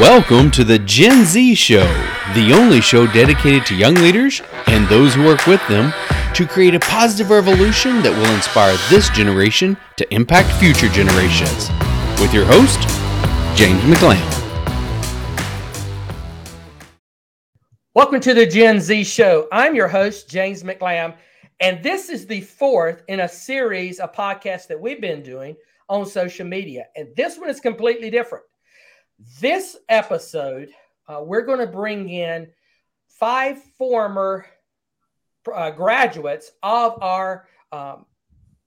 Welcome to the Gen Z Show, the only show dedicated to young leaders and those who work with them to create a positive revolution that will inspire this generation to impact future generations. With your host, James McLamb. Welcome to the Gen Z Show. I'm your host, James McLamb, and this is the fourth in a series of podcasts that we've been doing on social media. And this one is completely different. This episode, uh, we're going to bring in five former uh, graduates of our um,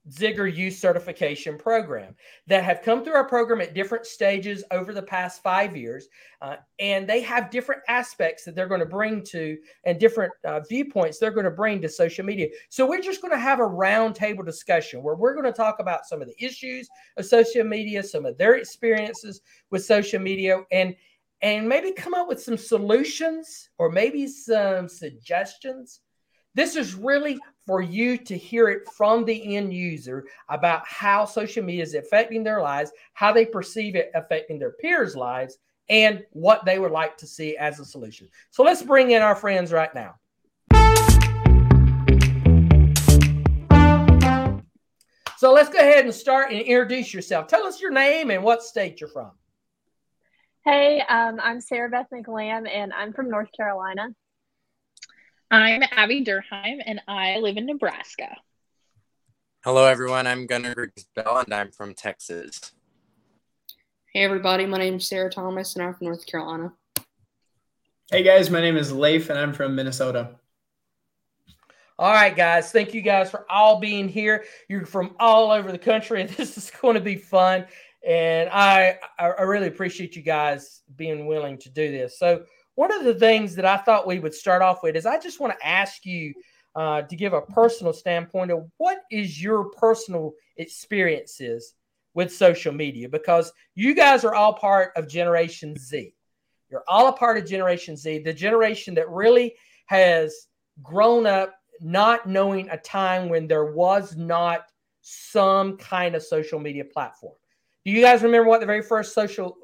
Ziglar Youth Certification Program that have come through our program at different stages over the past five years. Uh, and they have different aspects that they're going to bring to and different uh, viewpoints they're going to bring to social media. So we're just going to have a roundtable discussion where we're going to talk about some of the issues of social media, some of their experiences with social media, and and maybe come up with some solutions or maybe some suggestions. This is really for you to hear it from the end user about how social media is affecting their lives, how they perceive it affecting their peers' lives, and what they would like to see as a solution. So let's bring in our friends right now. So let's go ahead and start and introduce yourself. Tell us your name and what state you're from. Hey, um, I'm Sara Beth McLamb, and I'm from North Carolina. I'm Abby Durheim and I live in Nebraska. Hello, everyone. I'm Gunnar Bell and I'm from Texas. Hey, everybody. My name is Sarah Thomas and I'm from North Carolina. Hey, guys. My name is Lafe and I'm from Minnesota. All right, guys. Thank you guys for all being here. You're from all over the country, and this is going to be fun. And I, I really appreciate you guys being willing to do this. So, one of the things that I thought we would start off with is I just want to ask you uh, to give a personal standpoint of what is your personal experiences with social media because you guys are all part of Generation Z. You're all a part of Generation Z, the generation that really has grown up not knowing a time when there was not some kind of social media platform. Do you guys remember what the very first social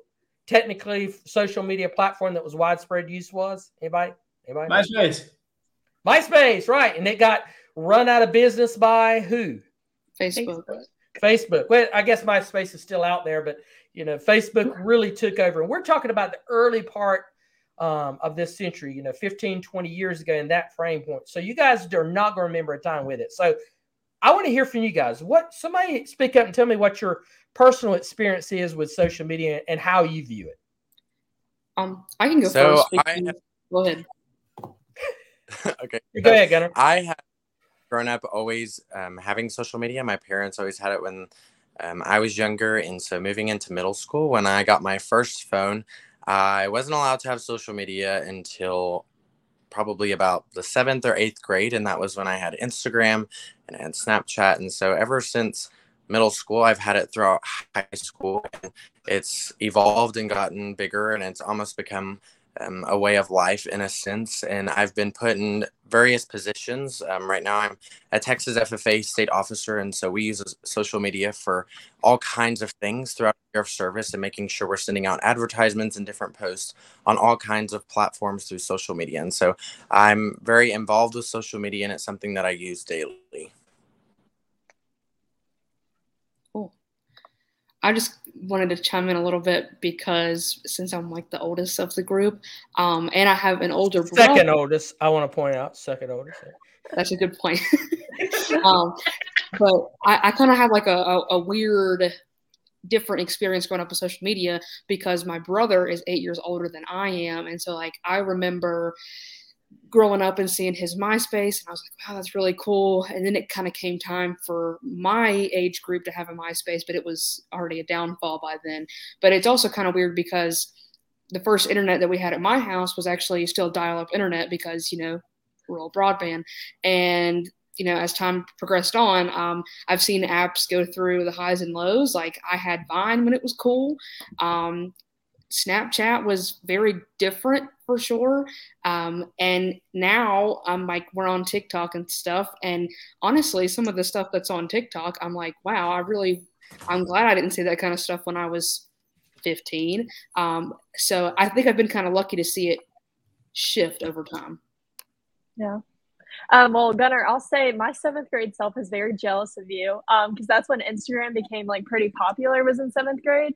technically social media platform that was widespread use was? Anybody? Anybody? MySpace. MySpace, right. And it got run out of business by who? Facebook. Facebook. Well, I guess MySpace is still out there, but you know, Facebook really took over. And we're talking about the early part um, of this century, you know, 15, 20 years ago in that frame point. So you guys are not going to remember a time with it. So I want to hear from you guys. What somebody speak up and tell me what your personal experience is with social media and how you view it. Um, I can go so first. I have, go ahead. okay. Go ahead, Gunnar. I have grown up always um, having social media. My parents always had it when um, I was younger, and so moving into middle school, when I got my first phone, I wasn't allowed to have social media until probably about the seventh or eighth grade, and that was when I had Instagram and had Snapchat, and so ever since middle school. I've had it throughout high school. It's evolved and gotten bigger, and it's almost become um, a way of life in a sense. And I've been put in various positions. Um, right now, I'm a Texas FFA state officer, and so we use social media for all kinds of things throughout the year of service and making sure we're sending out advertisements and different posts on all kinds of platforms through social media. And so I'm very involved with social media, and it's something that I use daily. I just wanted to chime in a little bit because since I'm like the oldest of the group, um, and I have an older second brother, oldest. I want to point out second oldest. That's a good point. um, but I, I kind of have like a, a, a weird, different experience growing up with social media because my brother is eight years older than I am, and so like I remember growing up and seeing his MySpace, and I was like, wow, that's really cool. And then it kind of came time for my age group to have a MySpace, but it was already a downfall by then. But it's also kind of weird because the first internet that we had at my house was actually still dial up internet because, you know, rural broadband. And you know, as time progressed on, um, I've seen apps go through the highs and lows. Like I had Vine when it was cool. Um, Snapchat was very different for sure. Um, and now I'm like, we're on TikTok and stuff. And honestly, some of the stuff that's on TikTok, I'm like, wow, I really, I'm glad I didn't see that kind of stuff when I was 15. Um, so I think I've been kind of lucky to see it shift over time. Yeah. Um, well, Gunnar, I'll say my seventh grade self is very jealous of you because um, that's when Instagram became like pretty popular. Was in seventh grade,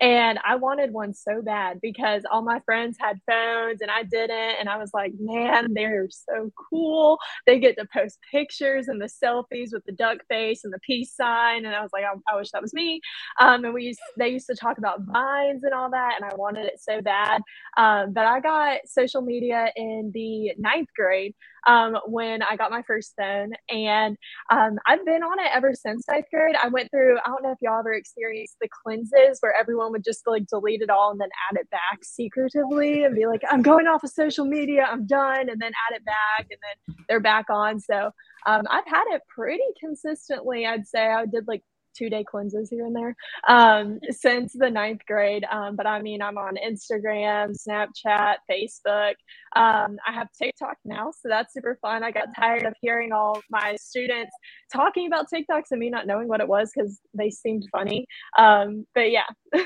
and I wanted one so bad because all my friends had phones and I didn't, and I was like, man, they're so cool. They get to post pictures and the selfies with the duck face and the peace sign, and I was like, I, I wish that was me. Um, and we used they used to talk about vines and all that, and I wanted it so bad. Um, but I got social media in the ninth grade um, when I got my first phone. And um, I've been on it ever since ninth grade. I went through, I don't know if y'all ever experienced the cleanses where everyone would just like delete it all and then add it back secretively and be like, I'm going off of social media, I'm done, and then add it back, and then they're back on. So um, I've had it pretty consistently. I'd say I did like two day cleanses here and there um, since the ninth grade. Um, but I mean, I'm on Instagram, Snapchat, Facebook. Um, I have TikTok now, so that's super fun. I got tired of hearing all my students talking about TikToks and me not knowing what it was because they seemed funny. Um, but yeah.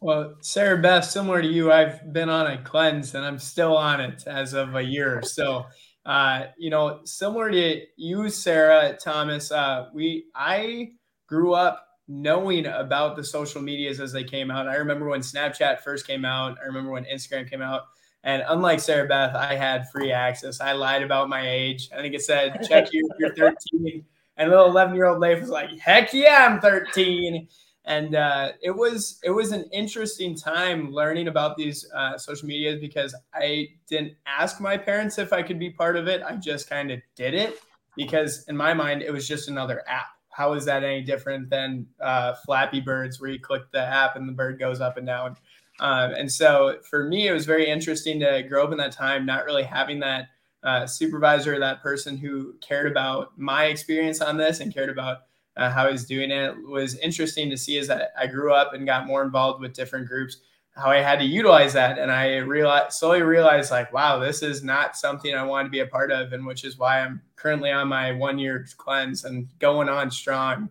Well, Sara Beth, similar to you, I've been on a cleanse and I'm still on it as of a year. So uh, you know, similar to you, Sarah Thomas, uh, we I grew up knowing about the social medias as they came out. I remember when Snapchat first came out. I remember when Instagram came out. And unlike Sara Beth, I had free access. I lied about my age. I think it said check you if you're 13. And little 11 year old Lafe was like, heck yeah, I'm 13 and uh, it was it was an interesting time learning about these uh, social medias because I didn't ask my parents if I could be part of it. I just kind of did it because in my mind it was just another app. How is that any different than uh, Flappy Birds, where you click the app and the bird goes up and down? Um, and so for me, it was very interesting to grow up in that time, not really having that uh, supervisor, that person who cared about my experience on this and cared about uh, how he's doing it was interesting to see as that I grew up and got more involved with different groups, how I had to utilize that. And I realized slowly realized like, wow, this is not something I want to be a part of. And which is why I'm currently on my one year cleanse and going on strong.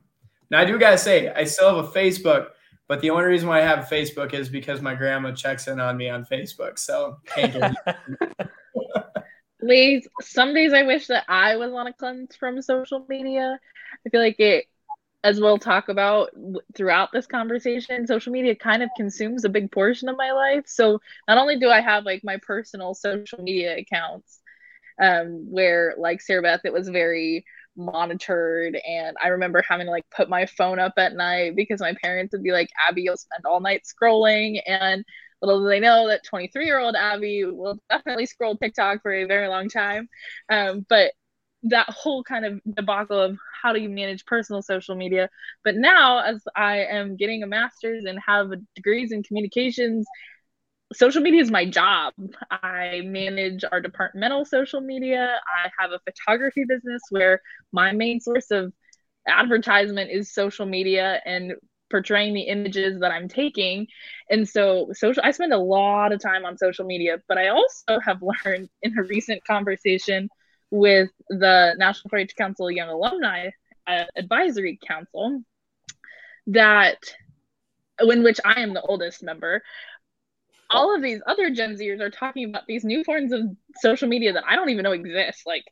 Now I do gotta say, I still have a Facebook, but the only reason why I have a Facebook is because my grandma checks in on me on Facebook. So Lee, some days I wish that I was on a cleanse from social media. I feel like it as we'll talk about throughout this conversation, social media kind of consumes a big portion of my life. So not only do I have like my personal social media accounts, um, where like Sara Beth, it was very monitored, and I remember having to like put my phone up at night because my parents would be like, "Abby, you'll spend all night scrolling," and little do they know that 23 year old Abby will definitely scroll TikTok for a very long time. Um, but that whole kind of debacle of how do you manage personal social media. But now, as I am getting a master's and have degrees in communications, social media is my job. I manage our departmental social media. I have a photography business where my main source of advertisement is social media and portraying the images that I'm taking. And so social I spend a lot of time on social media, but I also have learned in a recent conversation with the National 4-H Council Young Alumni uh, Advisory Council that in which I am the oldest member. All of these other Gen Zers are talking about these new forms of social media that I don't even know exist, like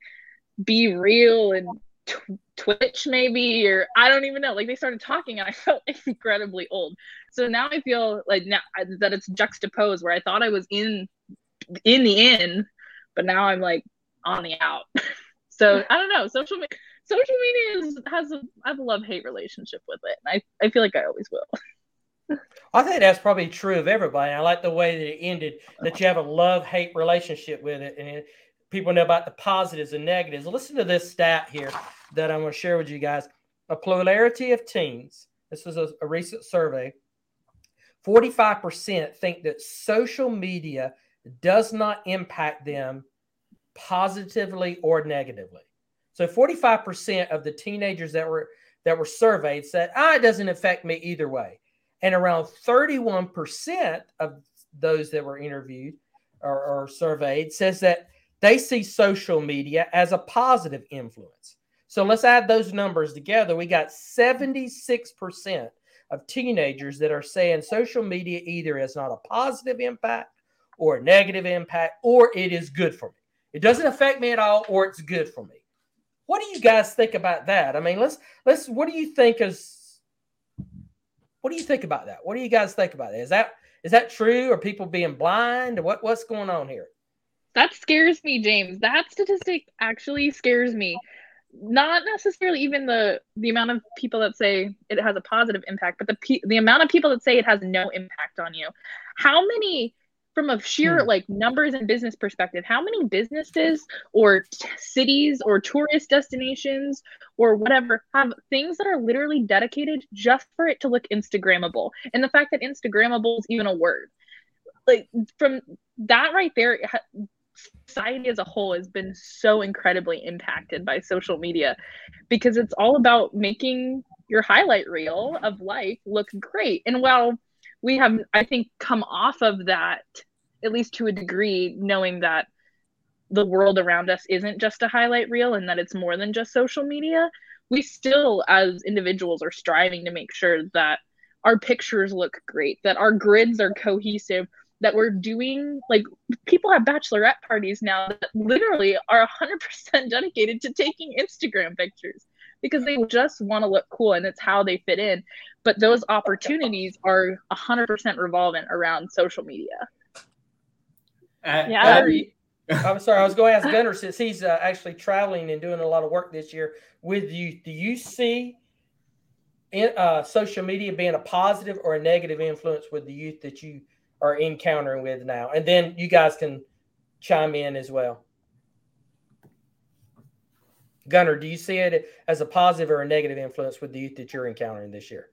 Be Real and Twitch, maybe, or I don't even know. Like they started talking, and I felt incredibly old. So now I feel like now that it's juxtaposed, where I thought I was in in the in, but now I'm like on the out. so I don't know. Social media, social media is, has a I have a love hate relationship with it. And I I feel like I always will. I think that's probably true of everybody. I like the way that it ended. That you have a love hate relationship with it, and people know about the positives and negatives. Listen to this stat here that I'm going to share with you guys. A plurality of teens. This was a, a recent survey. 45% think that social media does not impact them positively or negatively. So 45% of the teenagers that were that were surveyed said, "Ah, it doesn't affect me either way." And around 31% of those that were interviewed or, or surveyed says that they see social media as a positive influence. So let's add those numbers together. We got 76% of teenagers that are saying social media either is not a positive impact or a negative impact, or it is good for me. It doesn't affect me at all, or it's good for me. What do you guys think about that? I mean, let's let's. What do you think is? What do you think about that? What do you guys think about that? Is that is that true? Are people being blind? What what's going on here? That scares me, James. That statistic actually scares me. Not necessarily even the the amount of people that say it has a positive impact, but the the amount of people that say it has no impact on you. How many from a sheer hmm. like numbers and business perspective how many businesses or t- cities or tourist destinations or whatever have things that are literally dedicated just for it to look instagrammable? And the fact that instagrammable is even a word. Like from that right there society as a whole has been so incredibly impacted by social media because it's all about making your highlight reel of life look great. And while we have i think come off of that at least to a degree knowing that the world around us isn't just a highlight reel and that it's more than just social media we still as individuals are striving to make sure that our pictures look great that our grids are cohesive that we're doing like people have bachelorette parties now that literally are 100% dedicated to taking instagram pictures because they just want to look cool and it's how they fit in. But those opportunities are 100% revolving around social media. Uh, yeah. I'm sorry, I was going to ask Gunnar since he's uh, actually traveling and doing a lot of work this year with you. Do you see in, uh, social media being a positive or a negative influence with the youth that you are encountering with now? And then you guys can chime in as well. Gunnar, do you see it as a positive or a negative influence with the youth that you're encountering this year?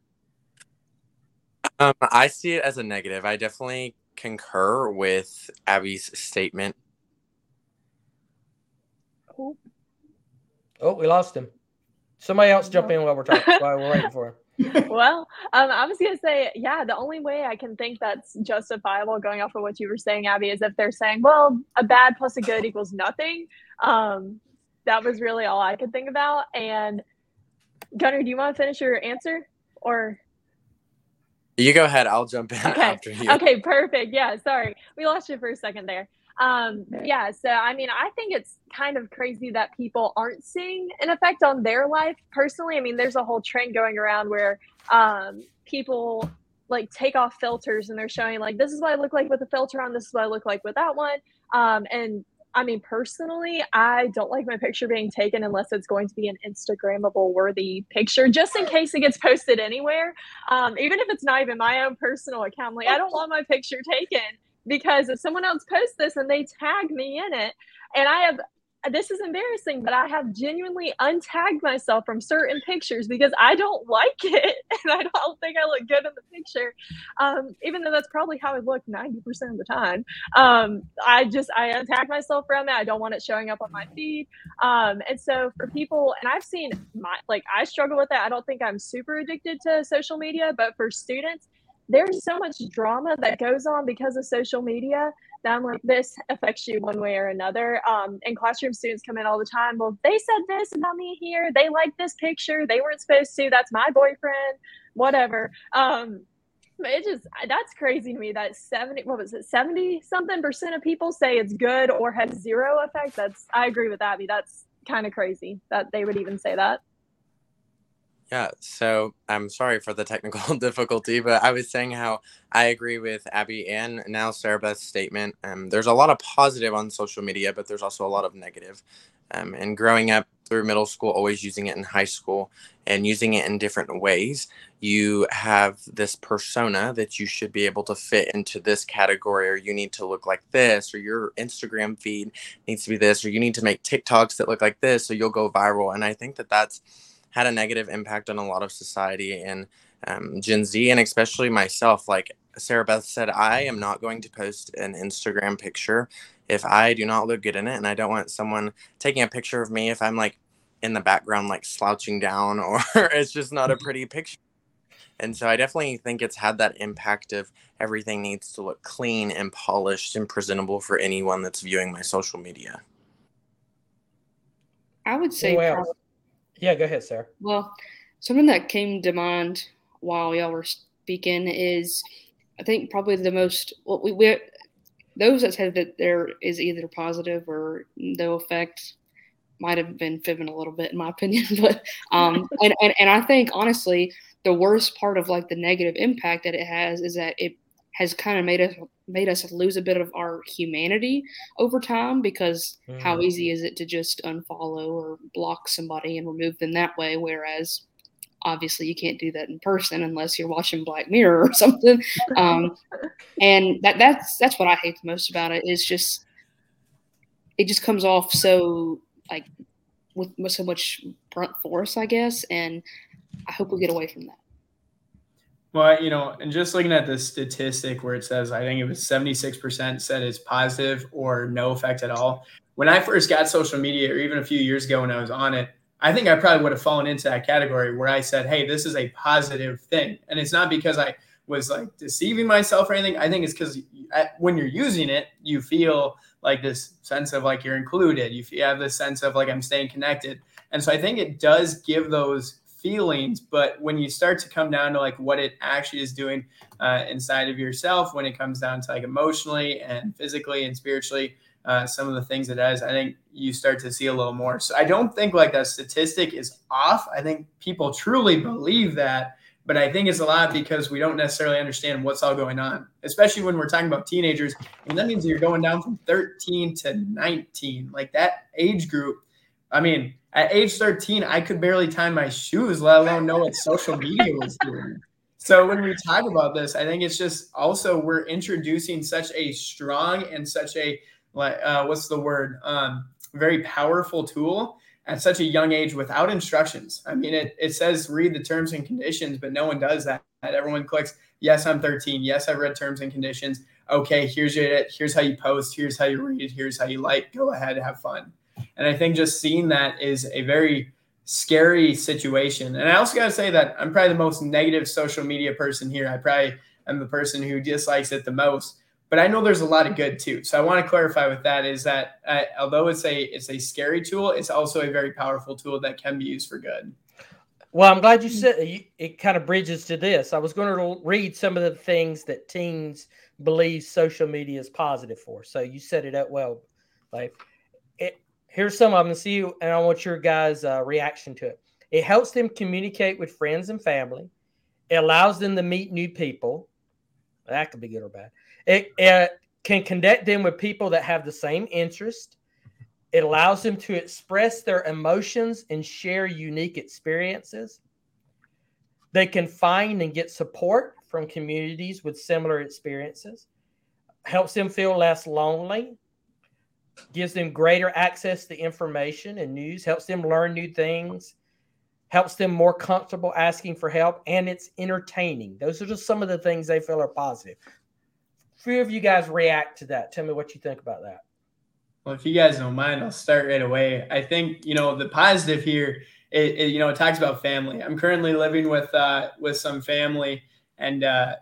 Um, I see it as a negative. I definitely concur with Abby's statement. Oh, oh we lost him. Somebody else jump in while we're talking while we're waiting for him. well, um, I was gonna say, yeah, the only way I can think that's justifiable, going off of what you were saying, Abby, is if they're saying, well, a bad plus a good equals nothing. Um, that was really all I could think about. And Gunnar, do you want to finish your answer or? You go ahead. I'll jump in okay. after you. Okay, perfect. Yeah, sorry. We lost you for a second there. Um, yeah, so I mean, I think it's kind of crazy that people aren't seeing an effect on their life personally. I mean, there's a whole trend going around where um, people like take off filters and they're showing like this is what I look like with a filter on, this is what I look like with that one. Um, and I mean, personally, I don't like my picture being taken unless it's going to be an Instagrammable worthy picture, just in case it gets posted anywhere. Um, even if it's not even my own personal account, like, I don't want my picture taken because if someone else posts this and they tag me in it, and I have this is embarrassing, but I have genuinely untagged myself from certain pictures because I don't like it and I don't think I look good in the picture. Um, even though that's probably how I look 90% of the time. Um, I just, I untag myself from that. I don't want it showing up on my feed. Um, and so for people, and I've seen my, like, I struggle with that. I don't think I'm super addicted to social media, but for students, there's so much drama that goes on because of social media that I'm like, this affects you one way or another. Um, and classroom students come in all the time. Well, they said this about me here. They like this picture. They weren't supposed to. That's my boyfriend. Whatever. Um, it just that's crazy to me that 70 what was it 70 something percent of people say it's good or has zero effect that's i agree with abby that's kind of crazy that they would even say that yeah, so I'm sorry for the technical difficulty, but I was saying how I agree with Abby and now Sara Beth's statement. Um, there's a lot of positive on social media, but there's also a lot of negative. Um, and growing up through middle school, always using it in high school and using it in different ways, you have this persona that you should be able to fit into this category, or you need to look like this, or your Instagram feed needs to be this, or you need to make TikToks that look like this, so you'll go viral. And I think that that's had a negative impact on a lot of society and um, Gen Z, and especially myself. Like Sara Beth said, I am not going to post an Instagram picture if I do not look good in it, and I don't want someone taking a picture of me if I'm like in the background, like slouching down, or it's just not a mm-hmm. pretty picture. And so I definitely think it's had that impact of everything needs to look clean and polished and presentable for anyone that's viewing my social media. I would say yeah, go ahead, Sarah. Well, something that came to mind while y'all were speaking is I think probably the most well, we, we those that said that there is either positive or no effect might have been fibbing a little bit in my opinion but um and, and, and i think honestly the worst part of like the negative impact that it has is that it has kind of made us made us lose a bit of our humanity over time because mm. how easy is it to just unfollow or block somebody and remove them that way? Whereas obviously you can't do that in person unless you're watching black mirror or something. Um, and that that's that's what i hate the most about it is just it just comes off so like with so much brunt force i guess and i hope we get away from that well, you know, and just looking at the statistic where it says, I think it was 76% said it's positive or no effect at all. When I first got social media, or even a few years ago when I was on it, I think I probably would have fallen into that category where I said, hey, this is a positive thing. And it's not because I was like deceiving myself or anything. I think it's because when you're using it, you feel like this sense of like you're included. You have this sense of like I'm staying connected. And so I think it does give those feelings but when you start to come down to like what it actually is doing uh, inside of yourself when it comes down to like emotionally and physically and spiritually uh, some of the things it does i think you start to see a little more. So i don't think like that statistic is off. I think people truly believe that but i think it's a lot because we don't necessarily understand what's all going on especially when we're talking about teenagers and that means you're going down from 13 to 19 like that age group i mean at age 13, I could barely tie my shoes, let alone know what social media was doing. So when we talk about this, I think it's just also we're introducing such a strong and such a uh, what's the word um, very powerful tool at such a young age without instructions. I mean, it, it says read the terms and conditions, but no one does that. Everyone clicks, yes, I'm 13. Yes, I've read terms and conditions. Okay, here's your, here's how you post. Here's how you read. Here's how you like. Go ahead, have fun. And I think just seeing that is a very scary situation. And I also got to say that I'm probably the most negative social media person here. I probably am the person who dislikes it the most. But I know there's a lot of good too. So I want to clarify with that is that uh, although it's a it's a scary tool, it's also a very powerful tool that can be used for good. Well, I'm glad you said it. Kind of bridges to this. I was going to read some of the things that teens believe social media is positive for. So you set it up well, like here's some of them. See, you, and I want your guys' uh, reaction to it. It helps them communicate with friends and family. It allows them to meet new people. That could be good or bad. It, it can connect them with people that have the same interest. It allows them to express their emotions and share unique experiences. They can find and get support from communities with similar experiences. Helps them feel less lonely gives them greater access to information and news, helps them learn new things, helps them more comfortable asking for help, and it's entertaining. Those are just some of the things they feel are positive. Few of you guys react to that. Tell me what you think about that. Well, if you guys don't mind, I'll start right away. I think you know the positive here. It, it you know it talks about family. I'm currently living with uh, with some family, and uh,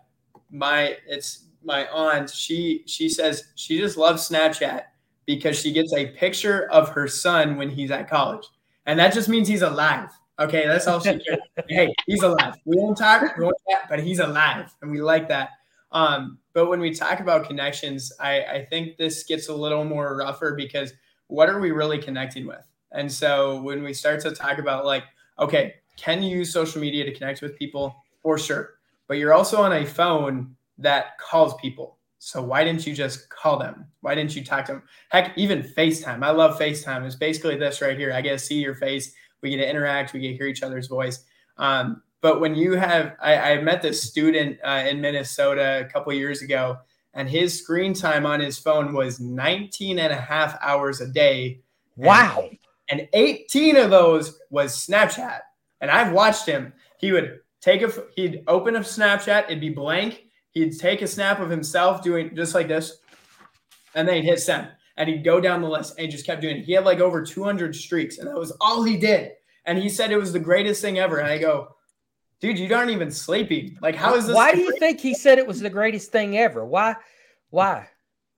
my it's my aunt. She she says she just loves Snapchat because she gets a picture of her son when he's at college. And that just means he's alive. Okay, that's all she cares. hey, he's alive. We won't talk, we won't chat, but he's alive. And we like that. Um, but when we talk about connections, I, I think this gets a little more rougher because what are we really connecting with? And so when we start to talk about like, okay, can you use social media to connect with people? For sure. But you're also on a phone that calls people so why didn't you just call them? Why didn't you talk to them? Heck, even FaceTime. I love FaceTime. It's basically this right here. I get to see your face. We get to interact. We get to hear each other's voice. Um, but when you have, I, I met this student uh, in Minnesota a couple years ago, and his screen time on his phone was 19 and a half hours a day. Wow. And, and 18 of those was Snapchat. And I've watched him. He would take a, he'd open a Snapchat, it'd be blank he'd take a snap of himself doing just like this, and then he'd hit send. And he'd go down the list and he just kept doing it. He had like over 200 streaks, and that was all he did. And he said it was the greatest thing ever. And I go, dude, you aren't even sleeping. Like, how is this? Why do you think he said it was the greatest thing ever? Why? Why?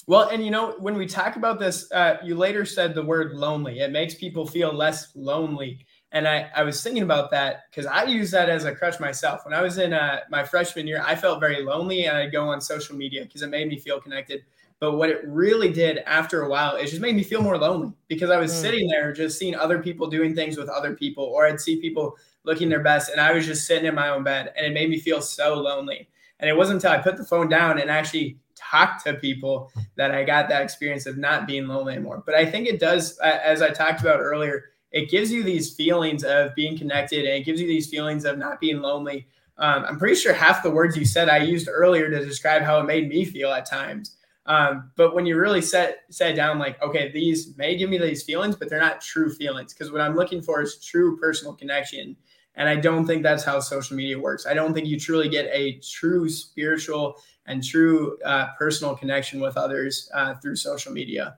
Well, and you know, when we talk about this, uh, you later said the word lonely. It makes people feel less lonely. And I, I was thinking about that because I use that as a crutch myself. When I was in uh, my freshman year, I felt very lonely and I'd go on social media because it made me feel connected. But what it really did after a while, it just made me feel more lonely because I was mm. sitting there just seeing other people doing things with other people, or I'd see people looking their best, and I was just sitting in my own bed, and it made me feel so lonely. And it wasn't until I put the phone down and actually talked to people that I got that experience of not being lonely anymore. But I think it does, as I talked about earlier, it gives you these feelings of being connected and it gives you these feelings of not being lonely. Um, I'm pretty sure half the words you said I used earlier to describe how it made me feel at times. Um, but when you really set set down, like, okay, these may give me these feelings, but they're not true feelings. Because what I'm looking for is true personal connection. And I don't think that's how social media works. I don't think you truly get a true spiritual and true uh, personal connection with others uh, through social media.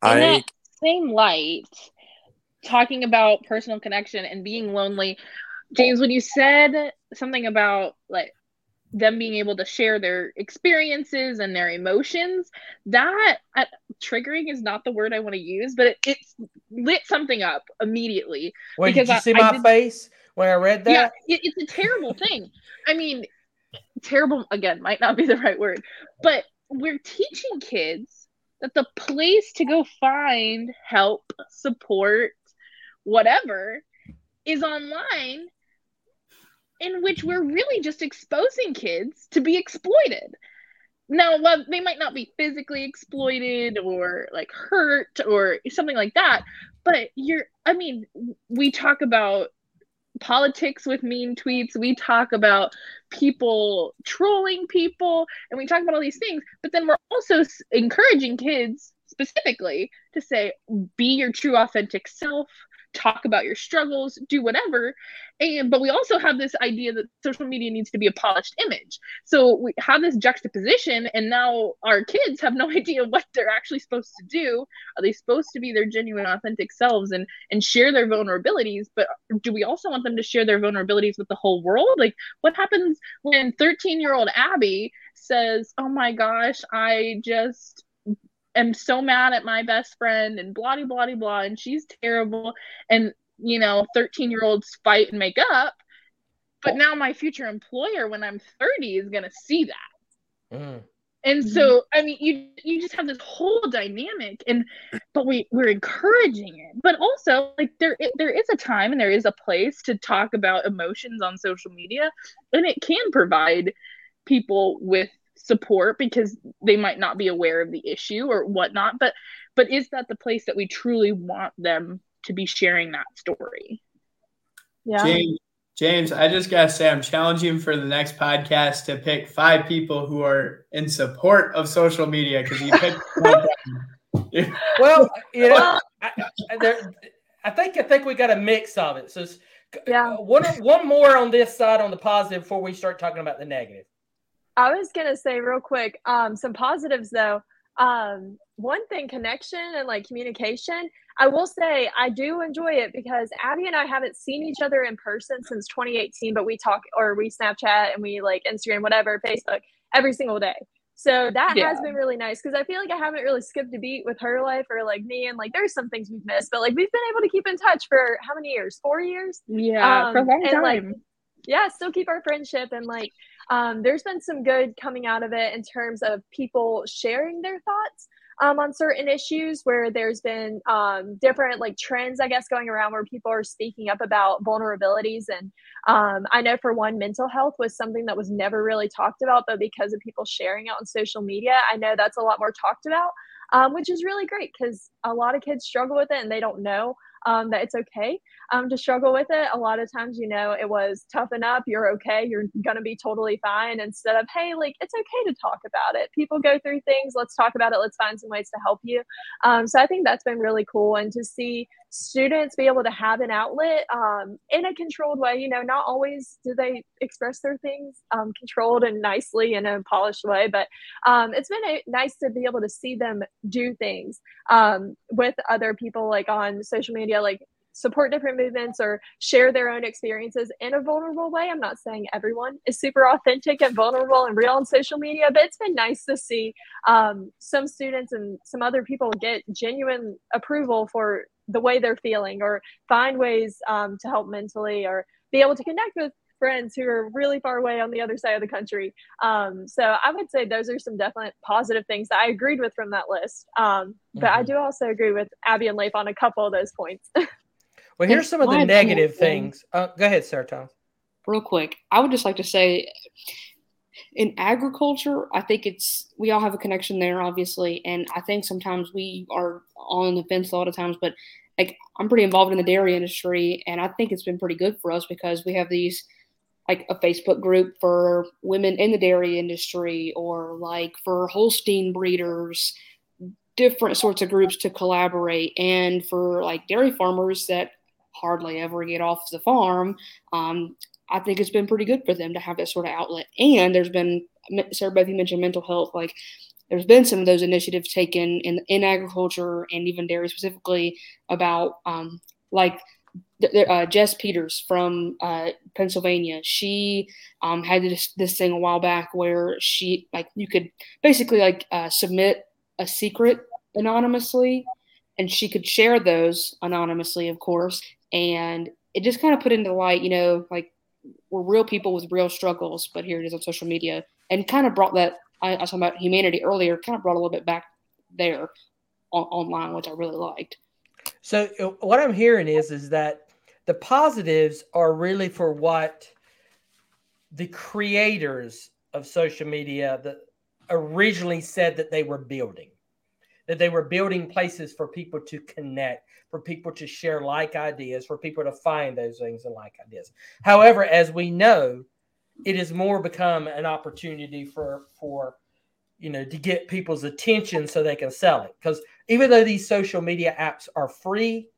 I same light, talking about personal connection and being lonely, James, when you said something about like them being able to share their experiences and their emotions, that uh, triggering is not the word I want to use, but it, it's lit something up immediately. Wait, because did you I, see my did, face when I read that? Yeah, it, it's a terrible thing. I mean, terrible again might not be the right word, but we're teaching kids that the place to go find help, support, whatever is online, in which we're really just exposing kids to be exploited. Now, well, they might not be physically exploited or like hurt or something like that, but you're, I mean, we talk about politics with mean tweets. We talk about people trolling people and we talk about all these things. But then we're also encouraging kids specifically to say, be your true, authentic self, talk about your struggles, do whatever. And but we also have this idea that social media needs to be a polished image. So we have this juxtaposition, and now our kids have no idea what they're actually supposed to do. Are they supposed to be their genuine, authentic selves and and share their vulnerabilities? But do we also want them to share their vulnerabilities with the whole world? Like, what happens when 13 year old Abby says, "Oh my gosh, I just am so mad at my best friend and blah blah blah blah and she's terrible. And you know 13 year olds fight and make up. But now my future employer when i'm 30 is going to see that. Mm. and so i mean you you just have this whole dynamic and but we we're encouraging it. But also like there there is a time and there is a place to talk about emotions on social media and it can provide people with support because they might not be aware of the issue or whatnot but but is that the place that we truly want them to be sharing that story? Yeah. James, james i just gotta say i'm challenging for the next podcast to pick five people who are in support of social media because you picked well you know I, I, there, I think i think we got a mix of it. So yeah. one, one more on this side on the positive before we start talking about the negative I was gonna say real quick, um, some positives though. Um, one thing, connection and like communication. I will say I do enjoy it because Abby and I haven't seen each other in person since 2018, but we talk or we Snapchat and we like Instagram, whatever, Facebook every single day. So that yeah. has been really nice because I feel like I haven't really skipped a beat with her life or like me, and like there's some things we've missed, but like we've been able to keep in touch for how many years? Four years? Yeah, um, for a long time. Like, yeah, still keep our friendship and like um, there's been some good coming out of it in terms of people sharing their thoughts um, on certain issues where there's been um, different like trends i guess going around where people are speaking up about vulnerabilities and um, i know for one mental health was something that was never really talked about but because of people sharing it on social media i know that's a lot more talked about um, which is really great because a lot of kids struggle with it and they don't know um, that it's okay um, to struggle with it. A lot of times, you know, it was toughen up, you're okay, you're going to be totally fine, instead of, hey, like, it's okay to talk about it. People go through things, let's talk about it, let's find some ways to help you. Um, so I think that's been really cool. And to see students be able to have an outlet um, in a controlled way, you know, not always do they express their things um, controlled and nicely in a polished way, but um, it's been a, nice to be able to see them do things um, with other people, like on social media, like support different movements or share their own experiences in a vulnerable way. I'm not saying everyone is super authentic and vulnerable and real on social media, but it's been nice to see um, some students and some other people get genuine approval for the way they're feeling or find ways um, to help mentally or be able to connect with friends who are really far away on the other side of the country. Um, so I would say those are some definite positive things that I agreed with from that list. Um, but mm-hmm. I do also agree with Abby and Lafe on a couple of those points. well, here's some of the negative things. Uh, go ahead, Sarah Tom. Real quick, I would just like to say in agriculture, I think it's we all have a connection there, obviously, and I think sometimes we are on the fence a lot of times. But like I'm pretty involved in the dairy industry, and I think it's been pretty good for us because we have these like a Facebook group for women in the dairy industry, or like for Holstein breeders, different sorts of groups to collaborate, and for like dairy farmers that hardly ever get off the farm. Um, I think it's been pretty good for them to have that sort of outlet. And there's been, Sarah, both you mentioned mental health, like there's been some of those initiatives taken in in agriculture and even dairy specifically about um, like uh, Jess Peters from uh, Pennsylvania. She um, had this, this thing a while back where she like you could basically like uh, submit a secret anonymously, and she could share those anonymously, of course. And it just kind of put into light, you know, like we're real people with real struggles, but here it is on social media, and kind of brought that. I, I was talking about humanity earlier, kind of brought a little bit back there on, online, which I really liked. So uh, what I'm hearing is is that the positives are really for what the creators of social media that originally said that they were building that they were building places for people to connect, for people to share like ideas, for people to find those things and like ideas. However, as we know, it has more become an opportunity for for you know to get people's attention so they can sell it. Because even though these social media apps are free,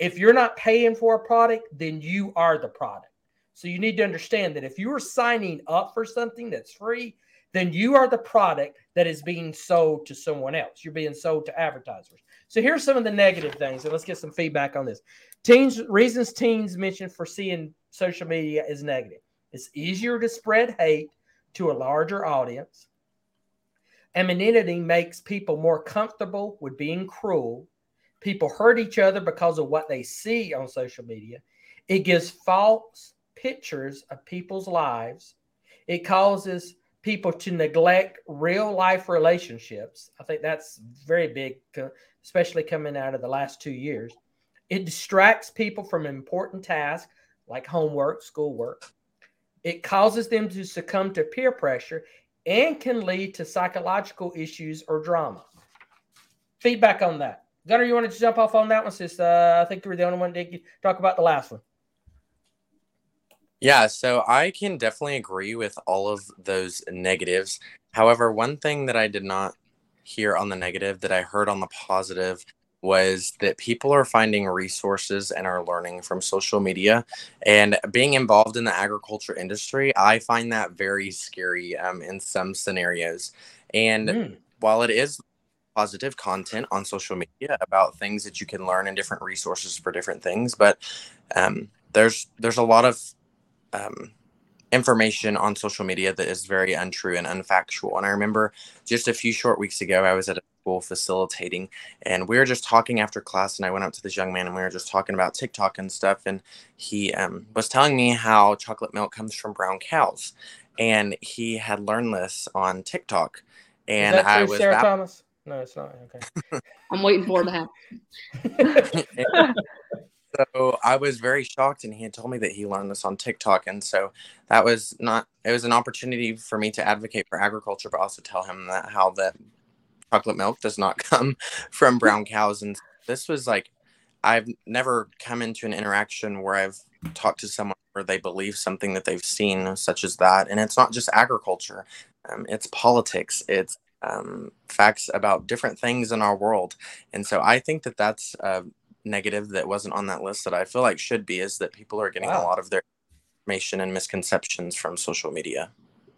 if you're not paying for a product, then you are the product. So you need to understand that if you are signing up for something that's free, then you are the product that is being sold to someone else. You're being sold to advertisers. So here's some of the negative things, and let's get some feedback on this. Teens reasons teens mention for seeing social media is negative. It's easier to spread hate to a larger audience. Anonymity makes people more comfortable with being cruel. People hurt each other because of what they see on social media. It gives false pictures of people's lives. It causes people to neglect real life relationships. I think that's very big, especially coming out of the last two years. It distracts people from important tasks like homework, schoolwork. It causes them to succumb to peer pressure and can lead to psychological issues or drama. Feedback on that. Gunnar, you want to jump off on that one? Since uh, I think you were the only one to talk about the last one. Yeah, so I can definitely agree with all of those negatives. However, one thing that I did not hear on the negative that I heard on the positive was that people are finding resources and are learning from social media and being involved in the agriculture industry i find that very scary um, in some scenarios and mm. while it is positive content on social media about things that you can learn and different resources for different things but um, there's there's a lot of um, information on social media that is very untrue and unfactual. And I remember just a few short weeks ago, I was at a school facilitating, and we were just talking after class. And I went up to this young man, and we were just talking about TikTok and stuff. And he um, was telling me how chocolate milk comes from brown cows, and he had learned this on TikTok. And I was Sarah Thomas. No, it's not. Okay. I'm waiting for it to happen. so I was very shocked, and he had told me that he learned this on TikTok, and so that was not. It was an opportunity for me to advocate for agriculture, but also tell him that how that chocolate milk does not come from brown cows, and this was like I've never come into an interaction where I've talked to someone where they believe something that they've seen, such as that, and it's not just agriculture, um, it's politics, it's um, facts about different things in our world, and so I think that that's uh, negative that wasn't on that list that I feel like should be is that people are getting wow. a lot of their information and misconceptions from social media.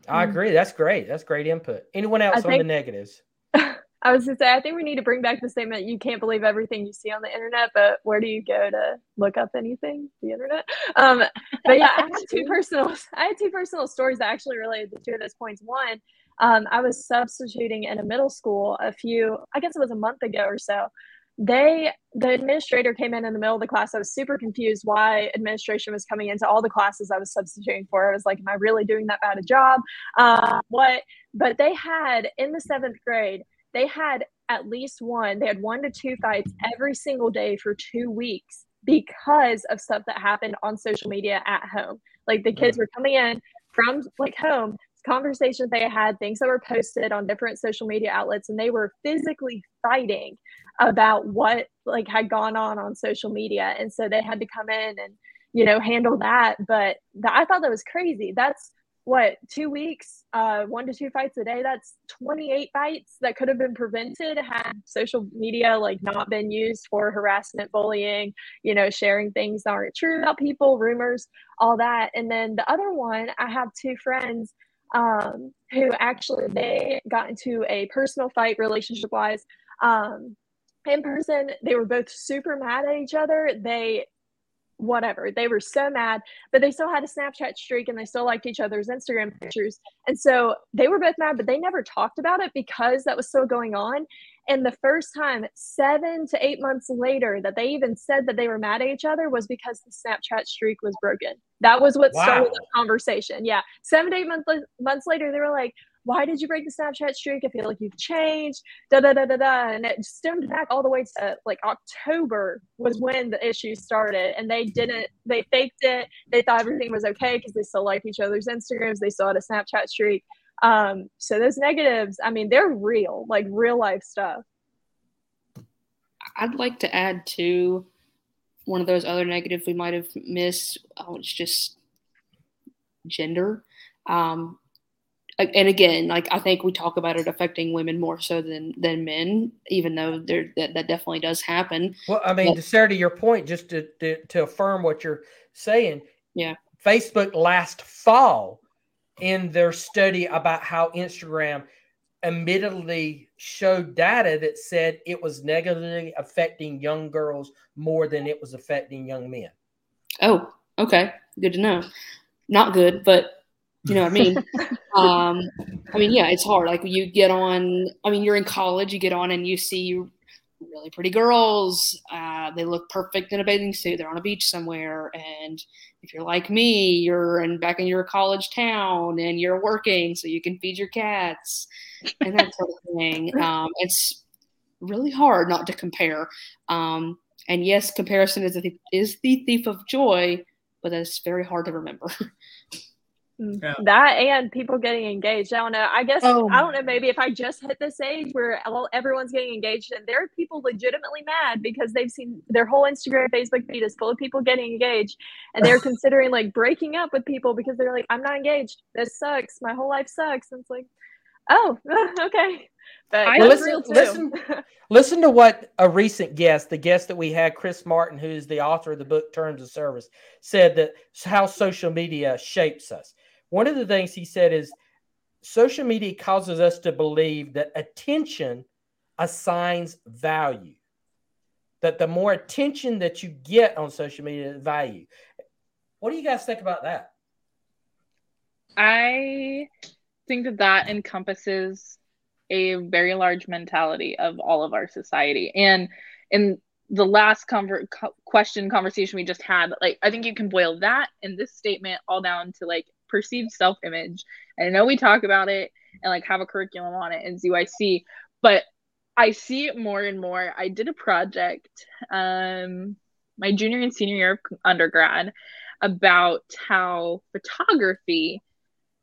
I agree. That's great. That's great input. Anyone else I on think, the negatives? I was to say, I think we need to bring back the statement: you can't believe everything you see on the internet, but where do you go to look up anything? The internet. Um, but yeah, I had two personal. I had two personal stories that actually related to two of those points. One, um, I was substituting in a middle school a few, I guess it was a month ago or so, they the administrator came in in the middle of the class. I was super confused why administration was coming into all the classes i was substituting for. I was like am i really doing that bad a job? Uh, what but they had in the seventh grade they had at least one they had one to two fights every single day for two weeks because of stuff that happened on social media at home. Like the kids were coming in from like home conversations they had, things that were posted on different social media outlets, and they were physically fighting about what like had gone on on social media, and so they had to come in and you know handle that. But th- I thought that was crazy. That's what two weeks, uh, one to two fights a day. That's twenty eight fights that could have been prevented had social media like not been used for harassment, bullying, you know, sharing things that aren't true about people, rumors, all that. And then the other one, I have two friends um, who actually they got into a personal fight relationship wise. Um, in person, they were both super mad at each other. They whatever. They were so mad, but they still had a Snapchat streak and they still liked each other's Instagram pictures. And so they were both mad, but they never talked about it because that was still going on. And the first time, seven to eight months later, that they even said that they were mad at each other was because the Snapchat streak was broken. That was what wow. started the conversation. Yeah. Seven to eight months, months later, they were like, why did you break the Snapchat streak? I feel like you've changed. Da da da da da. And it stemmed back all the way to like October was when the issue started. And they didn't, they faked it. They thought everything was okay because they still like each other's Instagrams. They still had a Snapchat streak. Um, so those negatives, I mean, they're real, like real life stuff. I'd like to add to one of those other negatives we might have missed. Oh, it's just gender. Um, and again, like I think we talk about it affecting women more so than than men, even though there that, that definitely does happen. Well, I mean, but, to Sarah, to your point, just to, to to affirm what you're saying, yeah, Facebook last fall in their study about how Instagram admittedly showed data that said it was negatively affecting young girls more than it was affecting young men. Oh, okay. Good to know. Not good, but you know what I mean? um, I mean, yeah, it's hard. Like you get on, I mean, you're in college, you get on and you see really pretty girls. Uh, they look perfect in a bathing suit. They're on a beach somewhere. And if you're like me, you're in back in your college town and you're working so you can feed your cats and that sort of thing. Um, it's really hard not to compare. Um, and yes, comparison is, the, is the thief of joy, but that's very hard to remember. Mm. Yeah. That and people getting engaged. I don't know. I guess oh. I don't know. Maybe if I just hit this age where well, everyone's getting engaged, and there are people legitimately mad because they've seen their whole Instagram, Facebook feed is full of people getting engaged, and they're considering like breaking up with people because they're like, "I'm not engaged. This sucks. My whole life sucks." And it's like, oh, okay. But well, listen, listen, listen to what a recent guest, the guest that we had, Chris Martin, who is the author of the book Terms of Service, said that how social media shapes us. One of the things he said is social media causes us to believe that attention assigns value. That the more attention that you get on social media, value. What do you guys think about that? I think that that encompasses a very large mentality of all of our society. And in the last conver- question conversation we just had, like I think you can boil that and this statement all down to like perceived self image. I know we talk about it and like have a curriculum on it in ZYC, but I see it more and more. I did a project um my junior and senior year of undergrad about how photography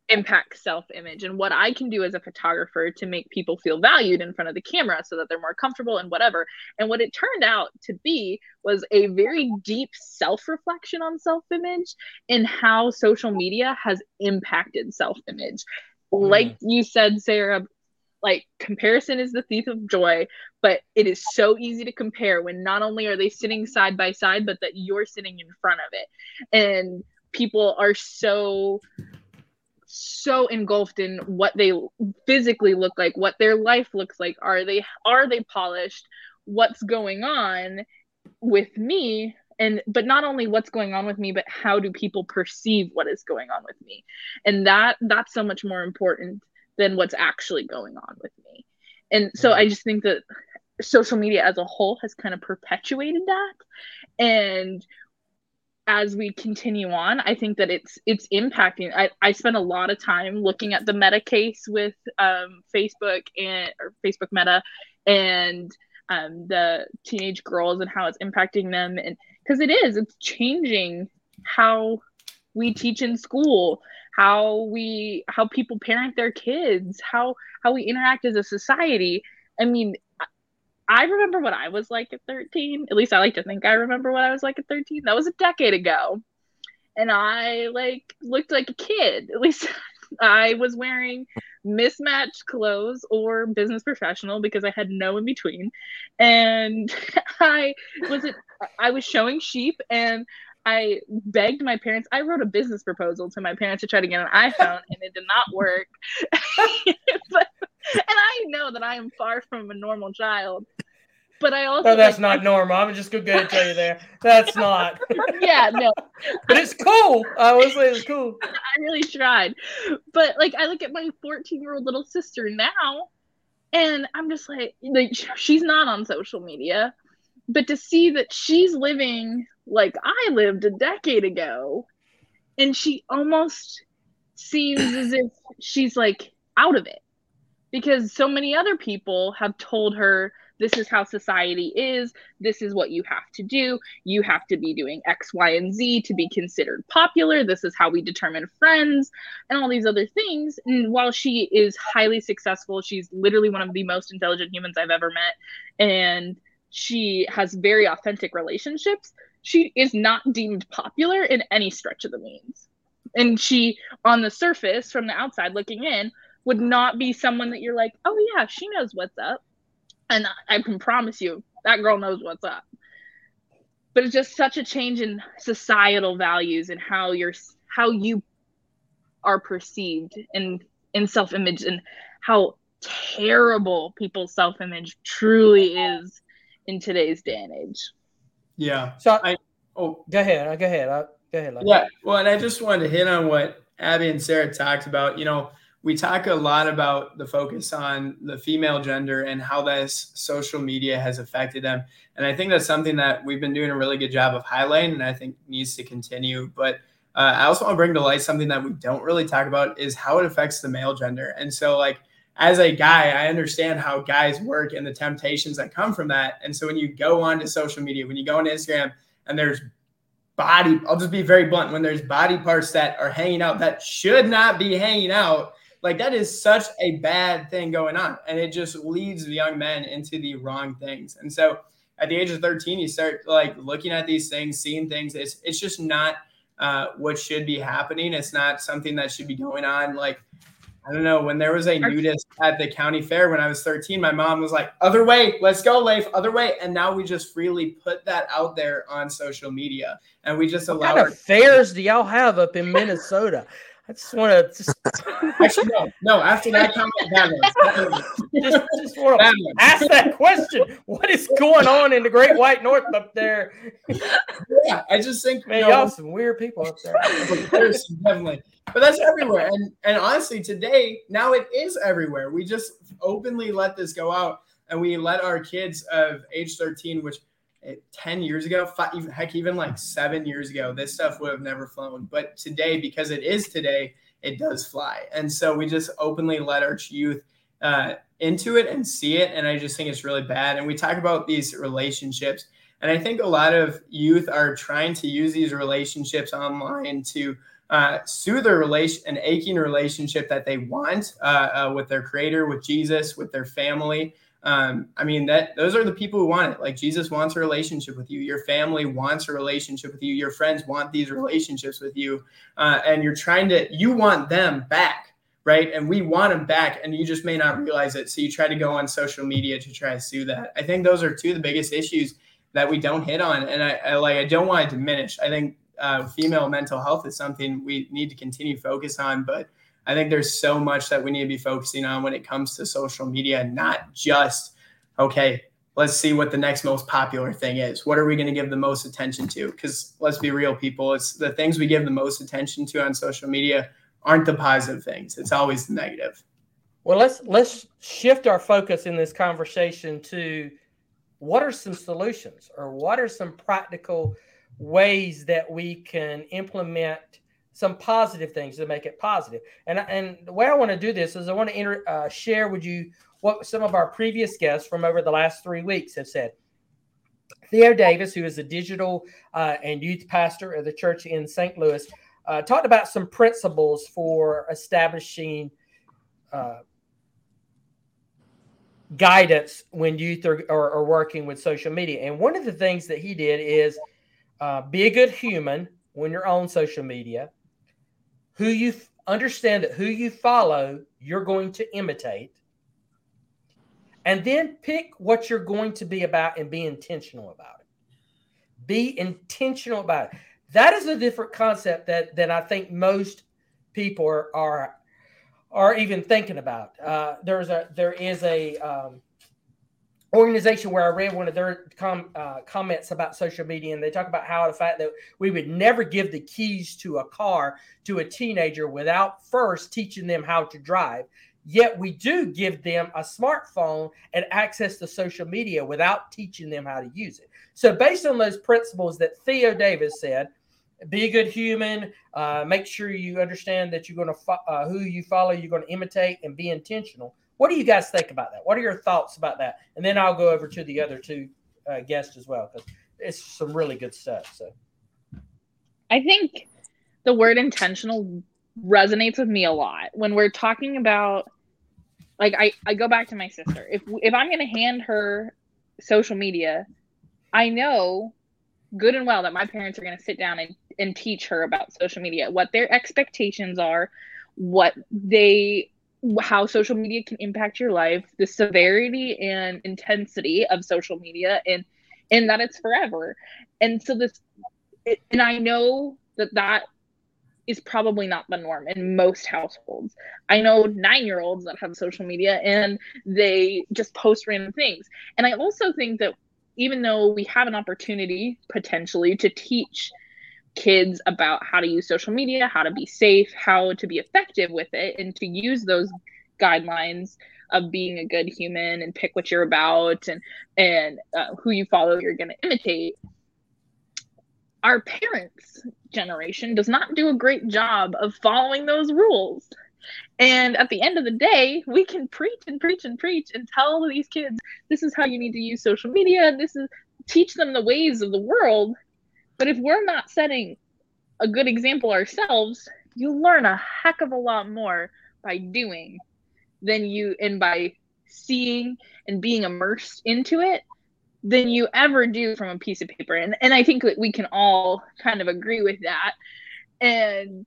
impact self image and what I can do as a photographer to make people feel valued in front of the camera so that they're more comfortable and whatever. And what it turned out to be was a very deep self reflection on self image and how social media has impacted self image. Mm. Like you said, Sarah, like comparison is the thief of joy, but it is so easy to compare when not only are they sitting side by side, but that you're sitting in front of it. And people are so so engulfed in what they physically look like, what their life looks like. Are they are they polished? What's going on with me? And but not only what's going on with me, but how do people perceive what is going on with me? And that that's so much more important than what's actually going on with me. And so mm-hmm. I just think that social media as a whole has kind of perpetuated that and as we continue on i think that it's it's impacting i, I spent a lot of time looking at the meta case with um, facebook and or facebook meta and um, the teenage girls and how it's impacting them. And because it is it's changing how we teach in school how we how people parent their kids how how we interact as a society. I mean I remember what I was like at 13. At least I like to think I remember what I was like at 13. That was a decade ago. And I like looked like a kid. At least I was wearing mismatched clothes or business professional because I had no in between. And I was I was showing sheep and I begged my parents. I wrote a business proposal to my parents to try to get an iPhone, and it did not work. but, and I know that I am far from a normal child. But I also no, that's like, not normal. I'm just gonna go tell you there. That's not. yeah, no. but it's cool. I always say it's cool. I really tried, but like I look at my 14 year old little sister now, and I'm just like, like she's not on social media, but to see that she's living like I lived a decade ago, and she almost seems as if she's like out of it. Because so many other people have told her this is how society is. This is what you have to do. You have to be doing x y and z to be considered popular. This is how we determine friends and all these other things. And while she is highly successful she's literally one of the most intelligent humans i've ever met. And she has very authentic relationships she is not deemed popular in any stretch of the means. And she on the surface from the outside looking in would not be someone that you're like oh yeah she knows what's up. And i can promise you that girl knows what's up. But it's just such a change in societal values and how you're how you are perceived in in self-image and how terrible people's self-image truly is in today's day and age yeah. So I oh go ahead. Go ahead. I, go ahead. Yeah. Well, and I just wanted to hit on what Abby and Sarah talked about. You know, we talk a lot about the focus on the female gender and how this social media has affected them. And I think that's something that we've been doing a really good job of highlighting and I think needs to continue. But uh, I also want to bring to light something that we don't really talk about is how it affects the male gender. And so, like, as a guy, I understand how guys work and the temptations that come from that. And so when you go onto social media, when you go on Instagram and there's body, I'll just be very blunt, when there's body parts that are hanging out that should not be hanging out, like that is such a bad thing going on. And it just leads young men into the wrong things. And so at the age of 13, you start like looking at these things, seeing things. It's it's just not uh, what should be happening. It's not something that should be going on. Like I don't know. When there was a nudist at the county fair when I was 13, my mom was like, other way, let's go, Lafe, other way. And now we just freely put that out there on social media. And we just what allow kind our- of fairs do y'all have up in Minnesota? I just want to just actually no, no. After that comment, that just, just want to ask that question. What is going on in the Great White North up there? Yeah, I just think man, you all some weird people up there. definitely, but that's everywhere. And and honestly, today now it is everywhere. We just openly let this go out, and we let our kids of age thirteen, which 10 years ago, five, heck, even like seven years ago, this stuff would have never flown. But today, because it is today, it does fly. And so we just openly let our youth uh, into it and see it. And I just think it's really bad. And we talk about these relationships. And I think a lot of youth are trying to use these relationships online to uh, soothe a relation, an aching relationship that they want uh, uh, with their creator, with Jesus, with their family. Um, I mean that those are the people who want it. Like Jesus wants a relationship with you. Your family wants a relationship with you. Your friends want these relationships with you, uh, and you're trying to you want them back, right? And we want them back, and you just may not realize it. So you try to go on social media to try to sue that. I think those are two of the biggest issues that we don't hit on, and I, I like I don't want to diminish. I think uh, female mental health is something we need to continue focus on, but I think there's so much that we need to be focusing on when it comes to social media, not just, okay, let's see what the next most popular thing is. What are we going to give the most attention to? Because let's be real, people, it's the things we give the most attention to on social media aren't the positive things. It's always the negative. Well, let's let's shift our focus in this conversation to what are some solutions or what are some practical ways that we can implement some positive things to make it positive. And and the way I want to do this is I want to inter, uh, share with you what some of our previous guests from over the last three weeks have said. Theo Davis, who is a digital uh, and youth pastor of the church in St. Louis, uh, talked about some principles for establishing uh, guidance when youth are, are, are, working with social media. And one of the things that he did is uh, be a good human when you're on social media. Who you f- understand that who you follow, you're going to imitate. And then pick what you're going to be about and be intentional about it. Be intentional about it. That is a different concept that, that I think most people are, are are even thinking about. Uh, there's a there is a um, organization where I read one of their com, uh, comments about social media, and they talk about how the fact that we would never give the keys to a car to a teenager without first teaching them how to drive. Yet we do give them a smartphone and access to social media without teaching them how to use it. So, based on those principles that Theo Davis said, be a good human. Uh, make sure you understand that you're going to fo- uh, who you follow. You're going to imitate and be intentional. What do you guys think about that? What are your thoughts about that? And then I'll go over to the other two uh, guests as well because it's some really good stuff. So, I think the word intentional resonates with me a lot when we're talking about. Like I, I go back to my sister. If if I'm going to hand her social media, I know good and well that my parents are going to sit down and and teach her about social media, what their expectations are, what they how social media can impact your life, the severity and intensity of social media and and that it's forever. And so this and I know that that is probably not the norm in most households. I know 9-year-olds that have social media and they just post random things. And I also think that even though we have an opportunity potentially to teach kids about how to use social media, how to be safe, how to be effective with it, and to use those guidelines of being a good human and pick what you're about and and uh, who you follow you're going to imitate. Our parents generation does not do a great job of following those rules. And at the end of the day we can preach and preach and preach and tell these kids this is how you need to use social media. And this is teach them the ways of the world but if we're not setting a good example ourselves, you learn a heck of a lot more by doing than you and by seeing and being immersed into it than you ever do from a piece of paper. And and I think that we can all kind of agree with that. And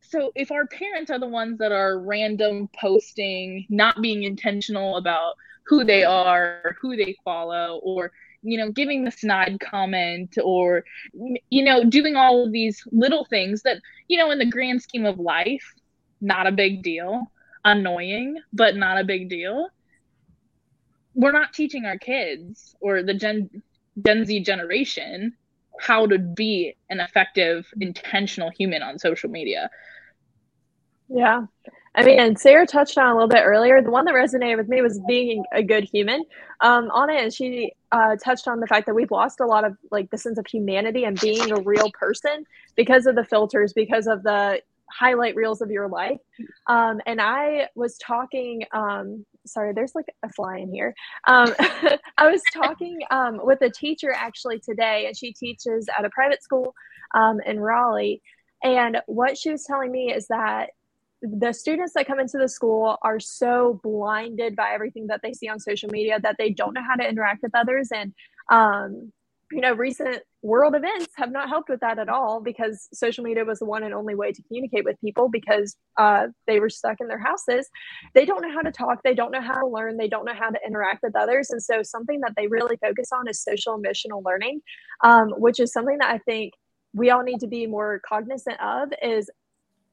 so if our parents are the ones that are random posting, not being intentional about who they are, who they follow, or you know, giving the snide comment or, you know, doing all of these little things that, you know, in the grand scheme of life, not a big deal, annoying, but not a big deal. We're not teaching our kids or the Gen, Gen Z generation how to be an effective, intentional human on social media. Yeah. I mean, and Sarah touched on a little bit earlier. The one that resonated with me was being a good human um, on it. And she uh, touched on the fact that we've lost a lot of like the sense of humanity and being a real person because of the filters, because of the highlight reels of your life. Um, and I was talking, um, sorry, there's like a fly in here. Um, I was talking um, with a teacher actually today, and she teaches at a private school um, in Raleigh. And what she was telling me is that the students that come into the school are so blinded by everything that they see on social media that they don't know how to interact with others. And um, you know recent world events have not helped with that at all because social media was the one and only way to communicate with people because uh, they were stuck in their houses. They don't know how to talk. They don't know how to learn. They don't know how to interact with others. And so something that they really focus on is social emotional learning um, which is something that i think we all need to be more cognizant of is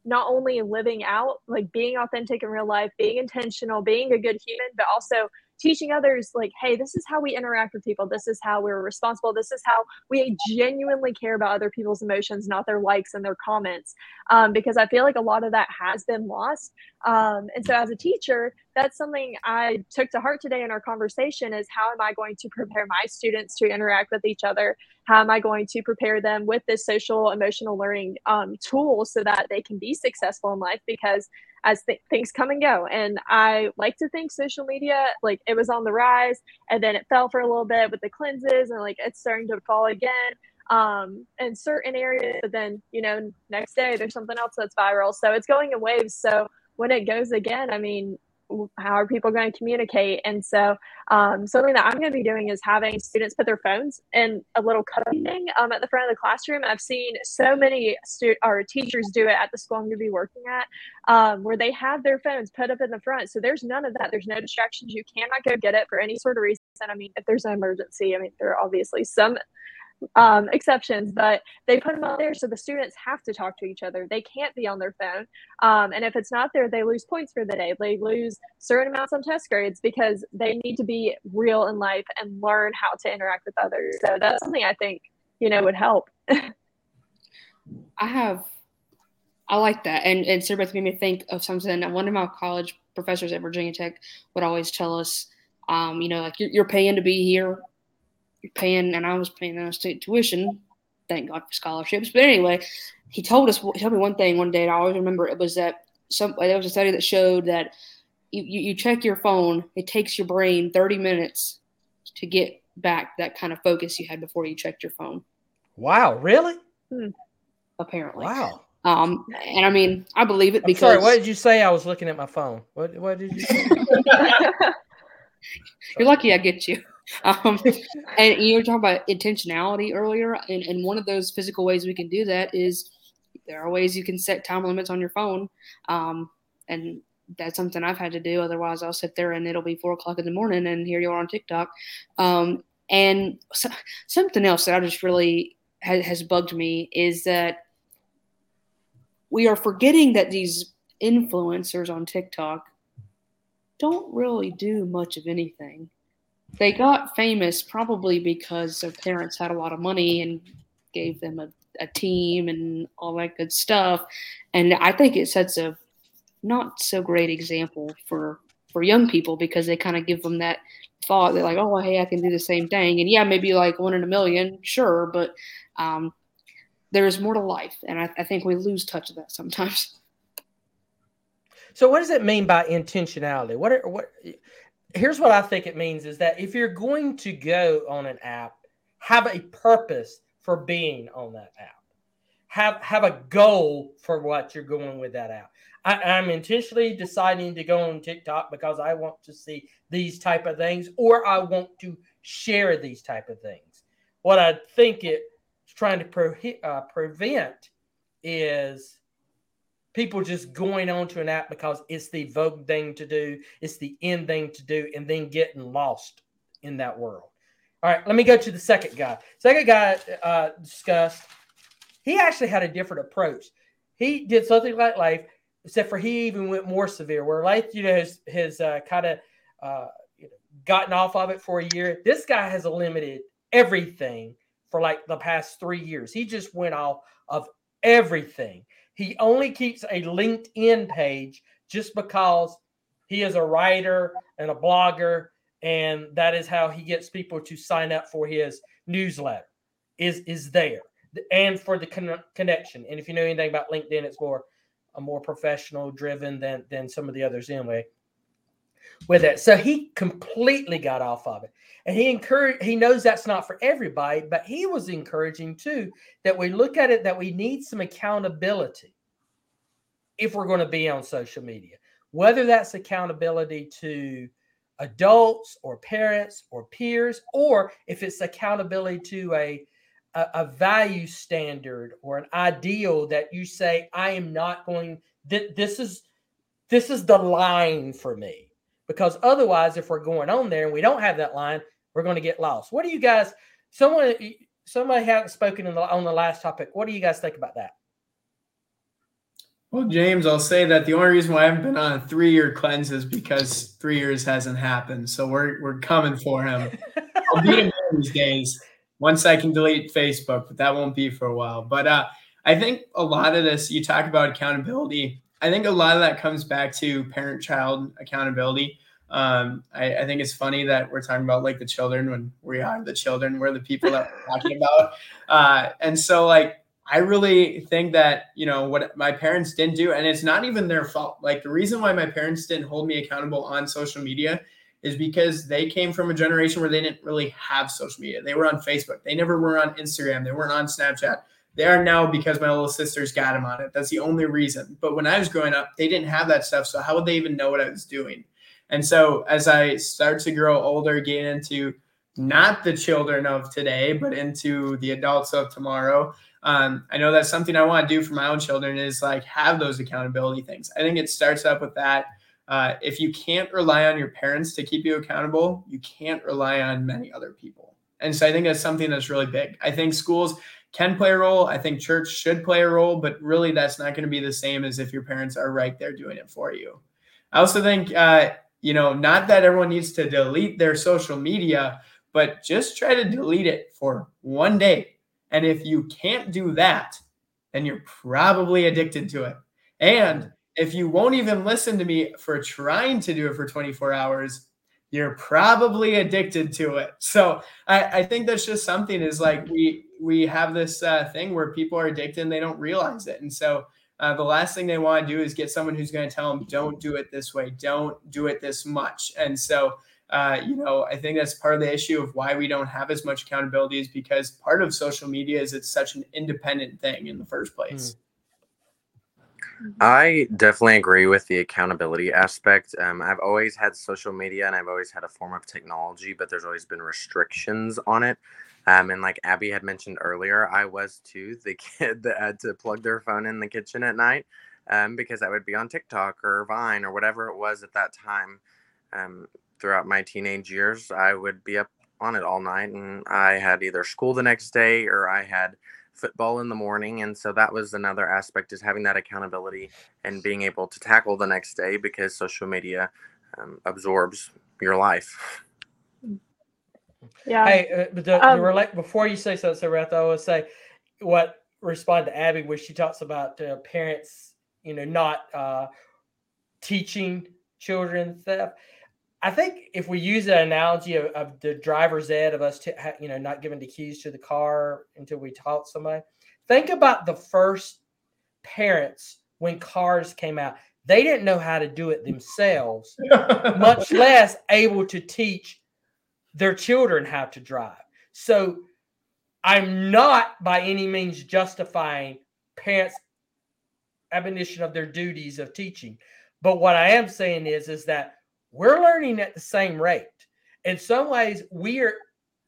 not only living out like being authentic in real life being intentional being a good human but also teaching others like hey this is how we interact with people. This is how we're responsible. This is how we genuinely care about other people's emotions not their likes and their comments um, because i feel like a lot of that has been lost um, and so as a teacher that's something i took to heart today in our conversation is how am i going to prepare my students to interact with each other how am i going to prepare them with this social emotional learning um, tool so that they can be successful in life because as th- things come and go. And I like to think social media, like it was on the rise and then it fell for a little bit with the cleanses and like it's starting to fall again um, in certain areas. But then, you know, next day there's something else that's viral. So it's going in waves. So when it goes again, I mean, how are people going to communicate? And so, um, something that I'm going to be doing is having students put their phones in a little thing um, at the front of the classroom. I've seen so many stu- or teachers do it at the school I'm going to be working at, um, where they have their phones put up in the front. So there's none of that. There's no distractions. You cannot go get it for any sort of reason. I mean, if there's an emergency, I mean, there are obviously some um, exceptions, but they put them out there so the students have to talk to each other. They can't be on their phone. Um, and if it's not there, they lose points for the day. They lose certain amounts on test grades because they need to be real in life and learn how to interact with others. So that's something I think, you know, would help. I have, I like that. And, and Sara Beth made me think of something one of my college professors at Virginia Tech would always tell us, um, you know, like you're, you're paying to be here paying, and I was paying a state tuition. Thank God for scholarships. But anyway, he told us, he told me one thing one day, and I always remember it was that some there was a study that showed that you, you, you check your phone, it takes your brain 30 minutes to get back that kind of focus you had before you checked your phone. Wow, really? Hmm. Apparently. Wow. Um, and I mean, I believe it I'm because. sorry, what did you say? I was looking at my phone. What, what did you say? You're lucky I get you. Um, and you were talking about intentionality earlier, and, and one of those physical ways we can do that is there are ways you can set time limits on your phone. Um, and that's something I've had to do. Otherwise, I'll sit there and it'll be four o'clock in the morning, and here you are on TikTok. Um, and so, something else that I just really ha- has bugged me is that we are forgetting that these influencers on TikTok don't really do much of anything. They got famous probably because their parents had a lot of money and gave them a, a team and all that good stuff. And I think it sets a not so great example for for young people because they kind of give them that thought that like, oh, hey, I can do the same thing. And yeah, maybe like one in a million, sure, but um, there's more to life, and I, I think we lose touch of that sometimes. So, what does it mean by intentionality? What are, what? Here's what I think it means: is that if you're going to go on an app, have a purpose for being on that app. Have have a goal for what you're going with that app. I, I'm intentionally deciding to go on TikTok because I want to see these type of things, or I want to share these type of things. What I think it's trying to pre- uh, prevent is people just going onto an app because it's the vogue thing to do, it's the end thing to do, and then getting lost in that world. All right, let me go to the second guy. Second guy uh, discussed. He actually had a different approach. He did something like Lafe, except for he even went more severe. Where Lafe, you know, has has uh, kind of uh, gotten off of it for a year. This guy has eliminated everything for like the past three years. He just went off of everything. He only keeps a LinkedIn page just because he is a writer and a blogger, and that is how he gets people to sign up for his newsletter. Is is there and for the con- connection. And if you know anything about LinkedIn, it's more a more professional driven than than some of the others anyway. With it, so he completely got off of it, and he encouraged. He knows that's not for everybody, but he was encouraging too that we look at it that we need some accountability if we're going to be on social media, whether that's accountability to adults or parents or peers, or if it's accountability to a a, a value standard or an ideal that you say, I am not going. Th- this is this is the line for me because otherwise, if we're going on there and we don't have that line, we're going to get lost. What do you guys? Someone somebody hasn't spoken the, on the last topic. What do you guys think about that? Well, James, I'll say that the only reason why I haven't been on a three-year cleanse is because three years hasn't happened. So we're we're coming for him. I'll beat him these days once I can delete Facebook, but that won't be for a while. But uh, I think a lot of this, you talk about accountability. I think a lot of that comes back to parent-child accountability. Um, I, I, think it's funny that we're talking about like the children when we are the children, we're the people that we're talking about. Uh, and so like I really think that, you know, what my parents didn't do, and it's not even their fault. Like the reason why my parents didn't hold me accountable on social media is because they came from a generation where they didn't really have social media. They were on Facebook. They never were on Instagram. They weren't on Snapchat. They are now because my little sisters got them on it. That's the only reason. But when I was growing up, they didn't have that stuff. So how would they even know what I was doing? And so as I start to grow older, get into not the children of today, but into the adults of tomorrow, um, I know that's something I want to do for my own children is like have those accountability things. I think it starts up with that. Uh, if you can't rely on your parents to keep you accountable, you can't rely on many other people. And so I think that's something that's really big. I think schools can play a role. I think church should play a role, but really that's not going to be the same as if your parents are right there doing it for you. I also think, uh, you know, not that everyone needs to delete their social media, but just try to delete it for one day and if you can't do that, then you're probably addicted to it. And if you won't even listen to me for trying to do it for 24 hours, you're probably addicted to it. So I, I think that's just something is like we we have this uh, thing where people are addicted and they don't realize it. And so uh, the last thing they want to do is get someone who's going to tell them, don't do it this way, don't do it this much. And so uh, you know, I think that's part of the issue of why we don't have as much accountability is because part of social media is it's such an independent thing in the first place. Hmm. I definitely agree with the accountability aspect. Um, I've always had social media and I've always had a form of technology, but there's always been restrictions on it. Um, and like Abby had mentioned earlier, I was too the kid that had to plug their phone in the kitchen at night um, because I would be on TikTok or Vine or whatever it was at that time. Um, throughout my teenage years, I would be up on it all night, and I had either school the next day or I had football in the morning, and so that was another aspect is having that accountability and being able to tackle the next day because social media um, absorbs your life. Yeah. Hey, uh, the, um, the relate before you say something, Samantha, I would say what respond to Abby where she talks about uh, parents, you know, not uh, teaching children stuff. I think if we use that analogy of, of, the driver's ed of us, to, you know, not giving the keys to the car until we taught somebody. Think about the first parents when cars came out. They didn't know how to do it themselves, much less able to teach their children how to drive. So I'm not by any means justifying parents' admonition of their duties of teaching. But what I am saying is, is that we're learning at the same rate. In some ways, we are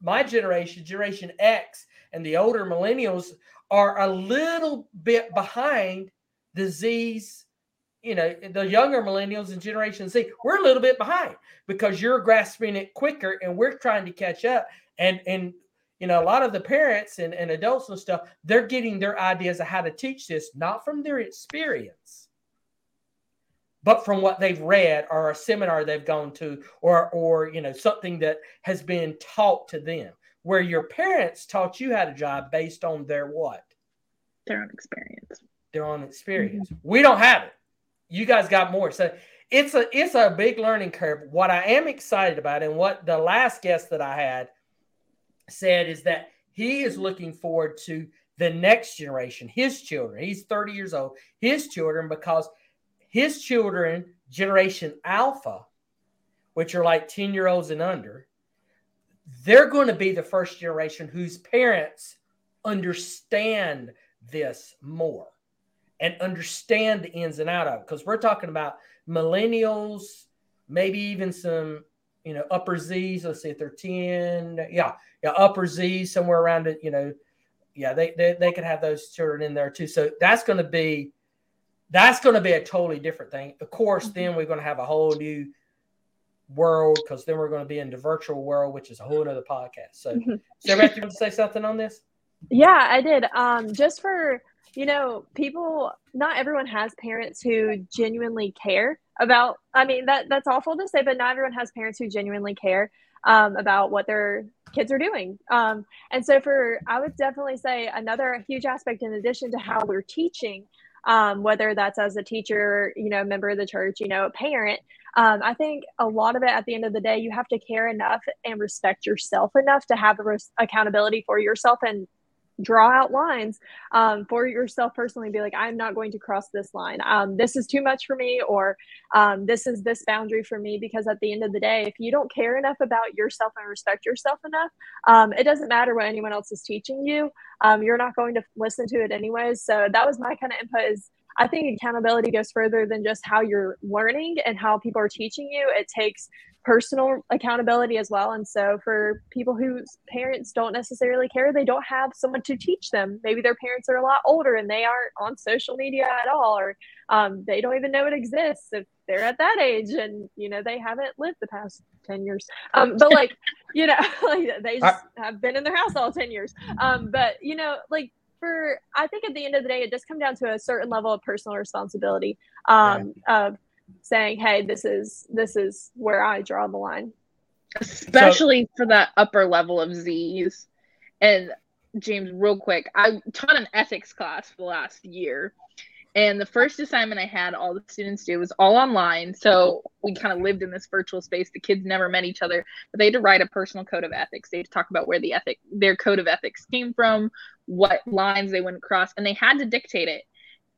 my generation, Generation X, and the older millennials are a little bit behind the Z's. You know, the younger millennials and Generation Z, we're a little bit behind because you're grasping it quicker and we're trying to catch up. And and you know, a lot of the parents and, and adults and stuff, they're getting their ideas of how to teach this, not from their experience but from what they've read or a seminar they've gone to or or you know something that has been taught to them where your parents taught you how to drive based on their what? Their own experience. Their own experience. Mm-hmm. we don't have it. You guys got more. So it's a it's a big learning curve. What i am excited about and what the last guest that i had said is that he is looking forward to the next generation his children. He's 30 years old. His children because his children, Generation Alpha, which are like 10 year olds and under, they're going to be the first generation whose parents understand this more and understand the ins and out of it. Because we're talking about millennials, maybe even some, you know, upper Z's. Let's see if they're 10. Yeah. Yeah. Upper Z's somewhere around it, you know. Yeah. They, they, they could have those children in there too. So that's going to be that's going to be a totally different thing. Of course, mm-hmm. then we're going to have a whole new world because then we're going to be in the virtual world, which is a whole other podcast. So, mm-hmm. Sarah, you want to say something on this? Yeah, I did. Um, just for you know, people, not everyone has parents who genuinely care about, I mean, that that's awful to say, but not everyone has parents who genuinely care um, about what their kids are doing. Um, and so, for I would definitely say another huge aspect, in addition to how we're teaching, um, whether that's as a teacher, you know, member of the church, you know, a parent. Um, I think a lot of it at the end of the day, you have to care enough and respect yourself enough to have a res- accountability for yourself and draw out lines um, for yourself personally be like i'm not going to cross this line. Um, this is too much for me or um, this is this boundary for me because at the end of the day if you don't care enough about yourself and respect yourself enough um, it doesn't matter what anyone else is teaching you. Um, you're not going to listen to it anyways. So that was my kind of input is I think accountability goes further than just how you're learning and how people are teaching you. It takes personal accountability as well. And so, for people whose parents don't necessarily care, they don't have someone to teach them. Maybe their parents are a lot older and they aren't on social media at all, or um, they don't even know it exists if they're at that age and you know they haven't lived the past 10 years um, but like you know like they just have been in their house all 10 years um, but you know like for i think at the end of the day it does come down to a certain level of personal responsibility um, yeah. of saying, "Hey, this is this is where I draw the line." Especially so, for that upper level of Z's. And James, real quick, I taught an ethics class for the last year. And the first assignment I had all the students do was all online. So we kind of lived in this virtual space. The kids never met each other, but they had to write a personal code of ethics. They had to talk about where the ethic, their code of ethics came from, what lines they wouldn't cross, and they had to dictate it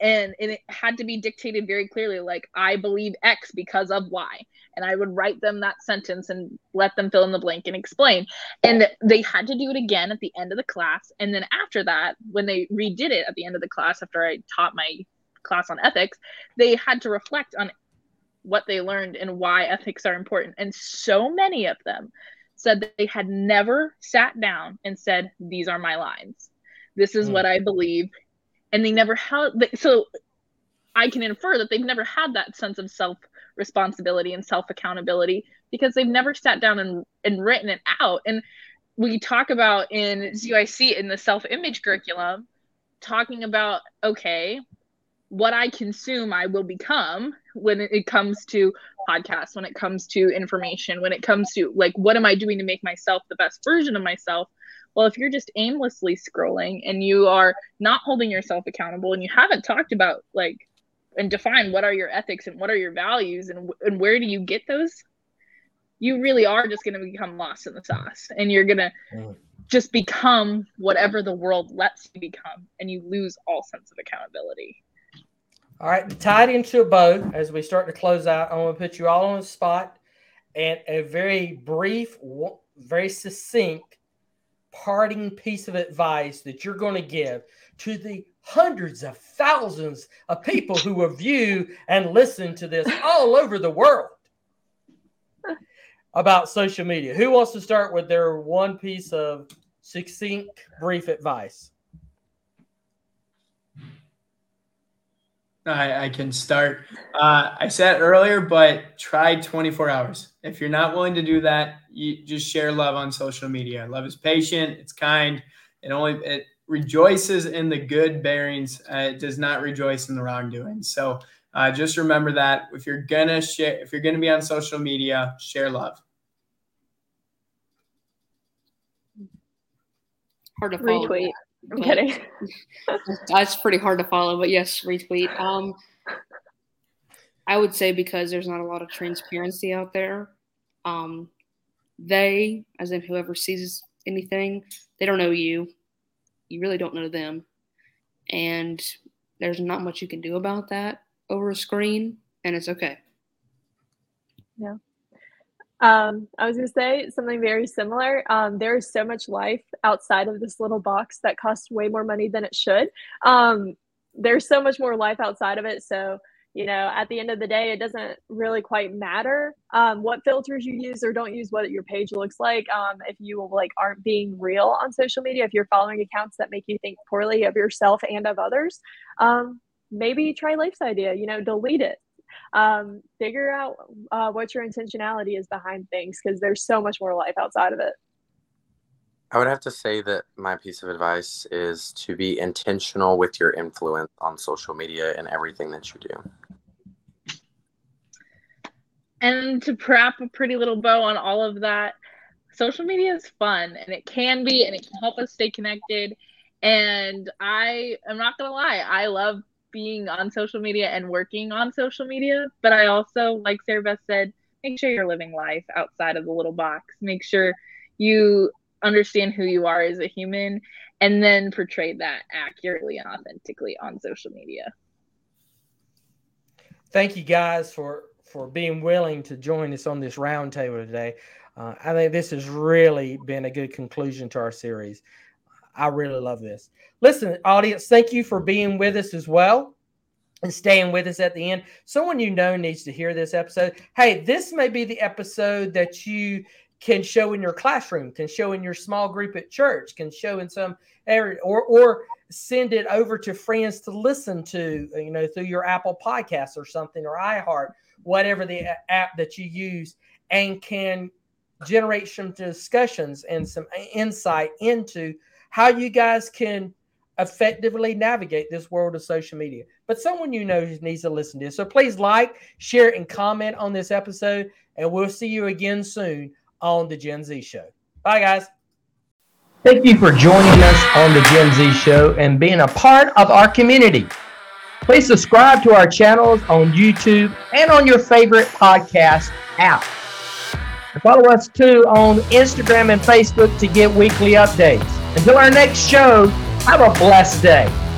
and, and it had to be dictated very clearly like i believe x because of y. And i would write them that sentence and let them fill in the blank and explain. And they had to do it again at the end of the class. And then after that when they redid it at the end of the class after i taught my class on ethics they had to reflect on what they learned and why ethics are important. And so many of them said that they had never sat down and said these are my lines. This is mm. what i believe and they never had so i can infer that they've never had that sense of self responsibility and self accountability because they've never sat down and, and written it out and we talk about in ZYC in the self image curriculum talking about okay what I consume, I will become when it comes to podcasts, when it comes to information, when it comes to like, what am I doing to make myself the best version of myself? Well, if you're just aimlessly scrolling and you are not holding yourself accountable and you haven't talked about like and define what are your ethics and what are your values and, and where do you get those, you really are just going to become lost in the sauce and you're going to mm. just become whatever the world lets you become and you lose all sense of accountability. All right, tied into a bow as we start to close out. I'm going to put you all on the spot and a very brief, very succinct parting piece of advice that you're going to give to the hundreds of thousands of people who will view and listen to this all over the world about social media? Who wants to start with their one piece of succinct, brief advice? I, I can start. Uh, I said earlier, but try 24 hours. If you're not willing to do that, you just share love on social media. Love is patient. It's kind. It only it rejoices in the good bearings. Uh, it does not rejoice in the wrongdoing. So uh, just remember that if you're gonna share, if you're gonna be on social media, share love. Hard to follow. Retweet. I'm kidding. that's pretty hard to follow, but yes, retweet. Um, I would say because there's not a lot of transparency out there. Um, they, as in whoever sees anything, they don't know you. You really don't know them. And there's not much you can do about that over a screen, and it's okay. Yeah. Um, I was going to say something very similar. Um, there is so much life outside of this little box that costs way more money than it should. Um, there's so much more life outside of it. So, you know, at the end of the day, it doesn't really quite matter um, what filters you use or don't use, what your page looks like. Um, if you like aren't being real on social media, if you're following accounts that make you think poorly of yourself and of others, um, maybe try Lafe's idea. You know, delete it um, figure out uh, what your intentionality is behind things because there's so much more life outside of it. I would have to say that my piece of advice is to be intentional with your influence on social media and everything that you do. And to wrap a pretty little bow on all of that, social media is fun and it can be and it can help us stay connected. And I am not going to lie, I love being on social media and working on social media, but I also, like Sara Beth said, make sure you're living life outside of the little box. Make sure you understand who you are as a human and then portray that accurately and authentically on social media. Thank you guys for for being willing to join us on this roundtable today. Uh, I think this has really been a good conclusion to our series. I really love this. Listen, audience, thank you for being with us as well and staying with us at the end. Someone you know needs to hear this episode. Hey, this may be the episode that you can show in your classroom, can show in your small group at church, can show in some area, or or send it over to friends to listen to, you know, through your Apple Podcasts or something or iHeart, whatever the app that you use, and can generate some discussions and some insight into how you guys can effectively navigate this world of social media. But someone you know needs to listen to this. So please like, share, and comment on this episode. And we'll see you again soon on the Gen Z Show. Bye, guys. Thank you for joining us on the Gen Z Show and being a part of our community. Please subscribe to our channels on YouTube and on your favorite podcast app. Follow us too on Instagram and Facebook to get weekly updates. Until our next show, have a blessed day.